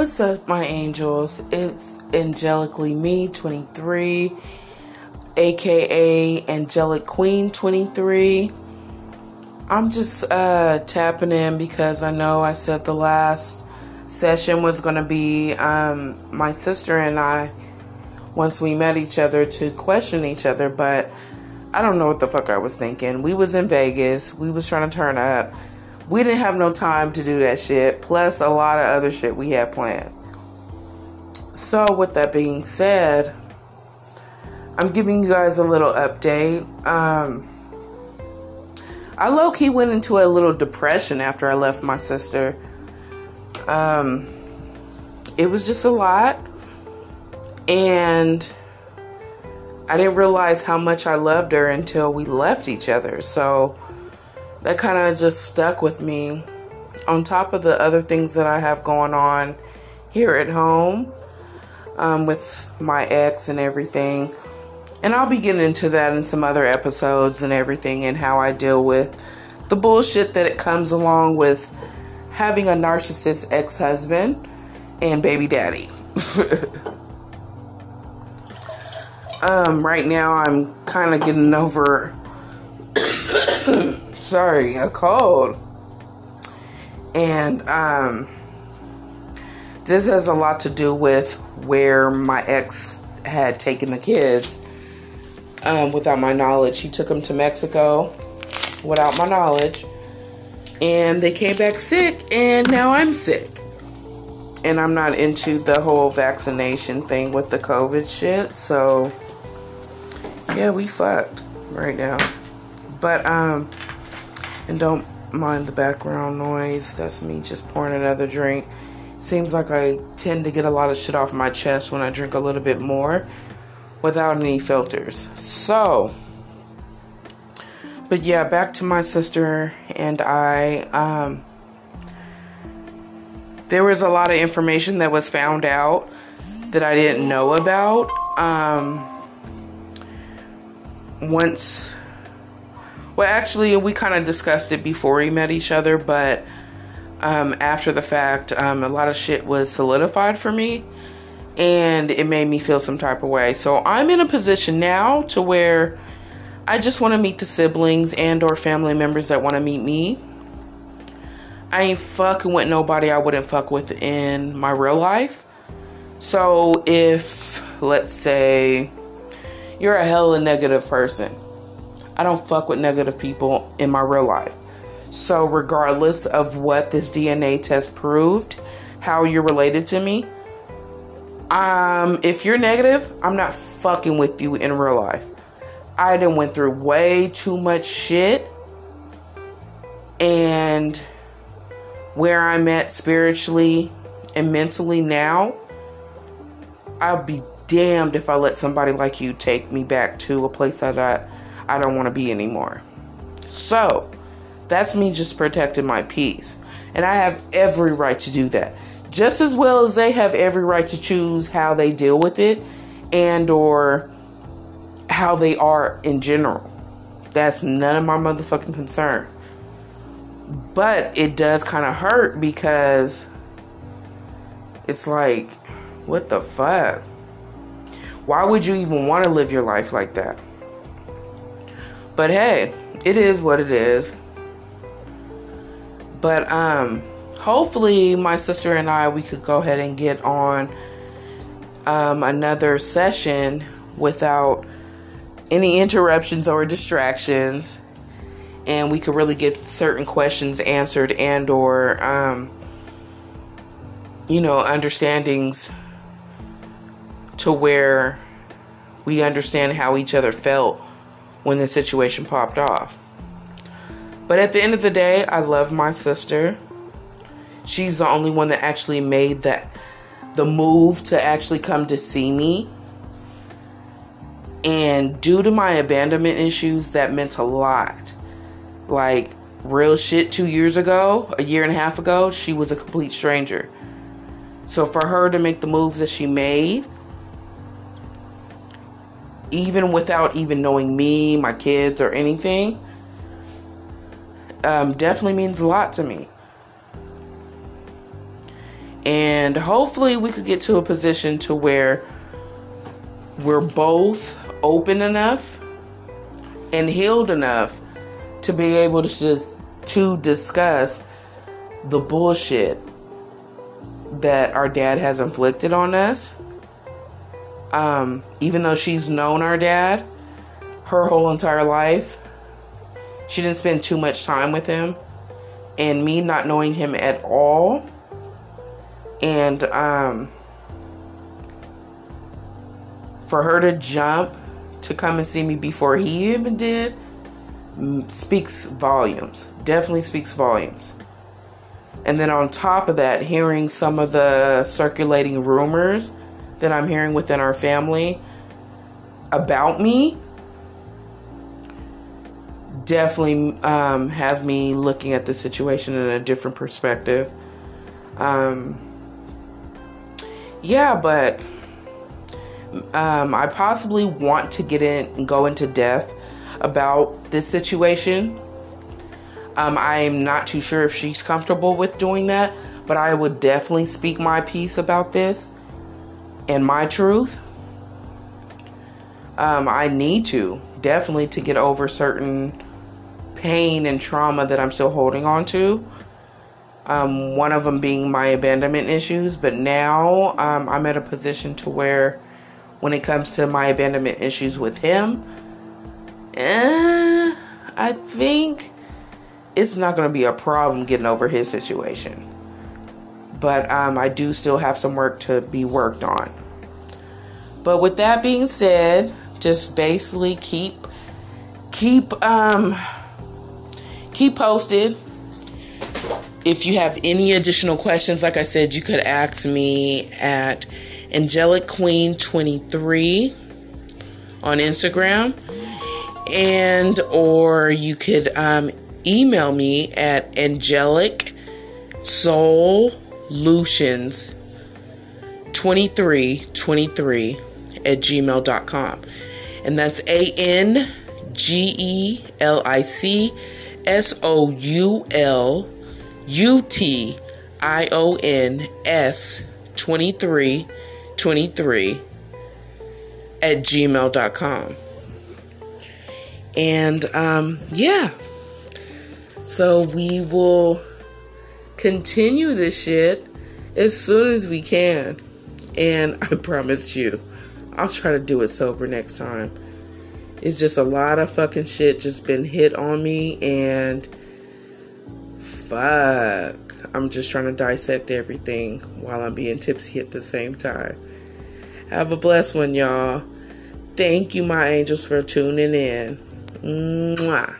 What's up, my angels? It's Angelically Me 23, aka Angelic Queen 23. I'm just uh, tapping in because I know I said the last session was going to be um, my sister and I once we met each other to question each other, but I don't know what the fuck I was thinking. We was in Vegas. We was trying to turn up we didn't have no time to do that shit, plus a lot of other shit we had planned. So, with that being said, I'm giving you guys a little update. Um, I low key went into a little depression after I left my sister. Um, it was just a lot, and I didn't realize how much I loved her until we left each other. So, that kind of just stuck with me. On top of the other things that I have going on here at home um, with my ex and everything. And I'll be getting into that in some other episodes and everything and how I deal with the bullshit that it comes along with having a narcissist ex husband and baby daddy. um, right now, I'm kind of getting over sorry, a cold. And um, this has a lot to do with where my ex had taken the kids um, without my knowledge. He took them to Mexico without my knowledge. And they came back sick, and now I'm sick. And I'm not into the whole vaccination thing with the COVID shit. So, yeah, we fucked right now. But, um, and don't mind the background noise. That's me just pouring another drink. Seems like I tend to get a lot of shit off my chest when I drink a little bit more without any filters. So, but yeah, back to my sister and I. Um, there was a lot of information that was found out that I didn't know about. Um, once well, actually, we kind of discussed it before we met each other, but um, after the fact, um, a lot of shit was solidified for me and it made me feel some type of way. So I'm in a position now to where I just want to meet the siblings and or family members that want to meet me. I ain't fucking with nobody I wouldn't fuck with in my real life. So if, let's say, you're a hella negative person I don't fuck with negative people in my real life. So, regardless of what this DNA test proved, how you're related to me, um, if you're negative, I'm not fucking with you in real life. I done went through way too much shit, and where I'm at spiritually and mentally now, I'll be damned if I let somebody like you take me back to a place that I I don't want to be anymore. So, that's me just protecting my peace. And I have every right to do that. Just as well as they have every right to choose how they deal with it and or how they are in general. That's none of my motherfucking concern. But it does kind of hurt because it's like, what the fuck? Why would you even want to live your life like that? But hey, it is what it is. But um hopefully my sister and I we could go ahead and get on um, another session without any interruptions or distractions and we could really get certain questions answered and or um, you know understandings to where we understand how each other felt when the situation popped off. But at the end of the day, I love my sister. She's the only one that actually made that the move to actually come to see me. And due to my abandonment issues, that meant a lot. Like real shit 2 years ago, a year and a half ago, she was a complete stranger. So for her to make the move that she made, even without even knowing me, my kids, or anything, um, definitely means a lot to me. And hopefully we could get to a position to where we're both open enough and healed enough to be able to just to discuss the bullshit that our dad has inflicted on us. Um, even though she's known our dad her whole entire life, she didn't spend too much time with him. And me not knowing him at all, and um, for her to jump to come and see me before he even did speaks volumes. Definitely speaks volumes. And then on top of that, hearing some of the circulating rumors that I'm hearing within our family about me definitely um, has me looking at the situation in a different perspective. Um, yeah, but um, I possibly want to get in and go into depth about this situation. Um, I'm not too sure if she's comfortable with doing that, but I would definitely speak my piece about this and my truth. Um, I need to definitely to get over certain pain and trauma that I'm still holding on to. Um, one of them being my abandonment issues, but now um, I'm at a position to where, when it comes to my abandonment issues with him, eh, I think it's not going to be a problem getting over his situation. But um, I do still have some work to be worked on. But with that being said, just basically keep keep um keep posted. If you have any additional questions, like I said, you could ask me at Angelic Queen 23 on Instagram and or you could um, email me at angelic soulutions 2323 at gmail.com and that's a-n-g-e-l-i-c s-o-u-l-u-t-i-o-n-s 2323 at gmail.com and um, yeah. So we will continue this shit as soon as we can. And I promise you, I'll try to do it sober next time. It's just a lot of fucking shit just been hit on me and fuck. I'm just trying to dissect everything while I'm being tipsy at the same time. Have a blessed one, y'all. Thank you, my angels, for tuning in. Mwah.